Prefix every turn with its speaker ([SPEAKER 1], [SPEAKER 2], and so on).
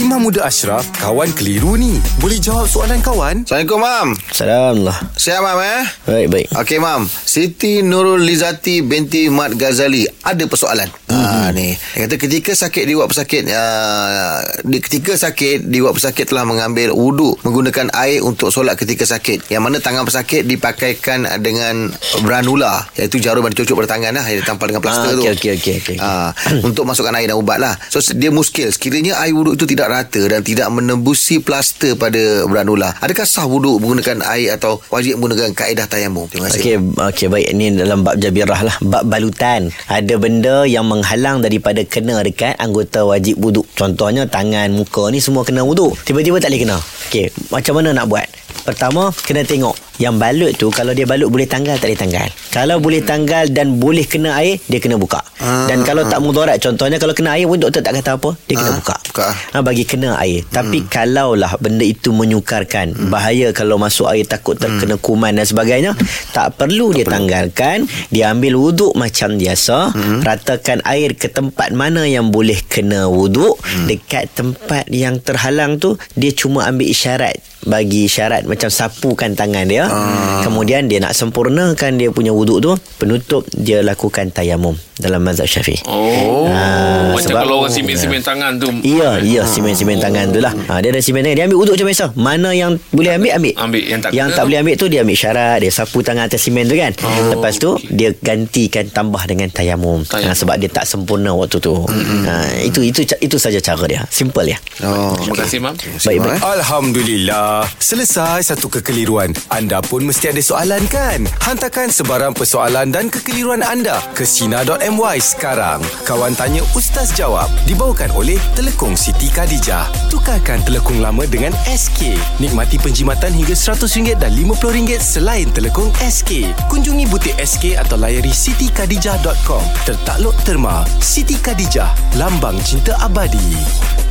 [SPEAKER 1] Imam Muda Ashraf, kawan keliru ni. Boleh jawab soalan kawan?
[SPEAKER 2] Assalamualaikum, Mam.
[SPEAKER 3] Assalamualaikum.
[SPEAKER 2] Siap, Mam, eh?
[SPEAKER 3] Baik, baik.
[SPEAKER 2] Okey, Mam. Siti Nurul Lizati binti Mat Ghazali ada persoalan. Ah ni. Dia kata ketika sakit diwak pesakit uh, di ketika sakit diwak pesakit telah mengambil wuduk menggunakan air untuk solat ketika sakit. Yang mana tangan pesakit dipakaikan dengan branula iaitu jarum yang dicucuk pada tangan lah yang ditampal dengan plaster
[SPEAKER 3] Ah,
[SPEAKER 2] tu.
[SPEAKER 3] okey, okey, okey, okey.
[SPEAKER 2] Ah, untuk masukkan air dan ubat lah. So dia muskil. Sekiranya air wuduk itu tidak rata dan tidak menembusi plaster pada branula. Adakah sah wuduk menggunakan air atau wajib menggunakan kaedah tayamum? Terima kasih.
[SPEAKER 3] Okey, okey baik. Ini dalam bab jabirah lah. Bab balutan. Ada benda yang menghalang daripada kena dekat anggota wajib wuduk. Contohnya tangan, muka ni semua kena wuduk. Tiba-tiba tak boleh kena. Okey, macam mana nak buat? Pertama, kena tengok. Yang balut tu, kalau dia balut boleh tanggal, tak boleh tanggal. Kalau boleh tanggal dan boleh kena air, dia kena buka. Dan kalau tak mudarat, contohnya kalau kena air pun doktor tak kata apa, dia kena
[SPEAKER 2] Ah,
[SPEAKER 3] buka.
[SPEAKER 2] buka.
[SPEAKER 3] Ha, bagi kena air. Tapi kalaulah benda itu menyukarkan, bahaya kalau masuk air takut terkena kuman dan sebagainya, tak perlu dia tanggalkan, dia ambil wuduk macam biasa, ratakan air ke tempat mana yang boleh kena wuduk, dekat tempat yang terhalang tu dia cuma ambil isyarat bagi isyarat macam sapukan tangan dia. Kemudian dia nak sempurnakan dia punya wuduk tu, penutup dia lakukan tayamum dalam mazhab Syafi'i.
[SPEAKER 4] Oh.
[SPEAKER 3] Ah,
[SPEAKER 4] Macam
[SPEAKER 3] sebab-
[SPEAKER 4] kalau orang simen-simen tangan tu.
[SPEAKER 3] Iya, iya simen-simen tangan tu lah. Ha, dia ada simen tangan. Dia ambil uduk macam biasa. Mana yang boleh ambil, ambil.
[SPEAKER 4] Ambil. Yang tak
[SPEAKER 3] yang tak boleh ambil tu, dia ambil syarat. Dia sapu tangan atas simen tu kan.
[SPEAKER 4] Oh,
[SPEAKER 3] Lepas tu,
[SPEAKER 4] okey.
[SPEAKER 3] dia gantikan tambah dengan tayamum.
[SPEAKER 4] Tayamum.
[SPEAKER 3] Ha, sebab dia tak sempurna waktu tu. Ha, itu itu itu saja cara dia. Simple ya.
[SPEAKER 2] Oh,
[SPEAKER 4] Terima
[SPEAKER 2] okey.
[SPEAKER 4] kasih, Mam.
[SPEAKER 3] Baik, baik.
[SPEAKER 1] Alhamdulillah. Selesai satu kekeliruan. Anda pun mesti ada soalan kan? Hantarkan sebarang persoalan dan kekeliruan anda ke Sina.my sekarang. Kawan Tanya Ustaz Jawab dibawakan oleh Telekong Siti Khadijah. Tukarkan telekong lama dengan SK. Nikmati penjimatan hingga RM100 dan RM50 selain telekong SK. Kunjungi butik SK atau layari sitikadijah.com. Tertakluk terma. Siti Khadijah, lambang cinta abadi.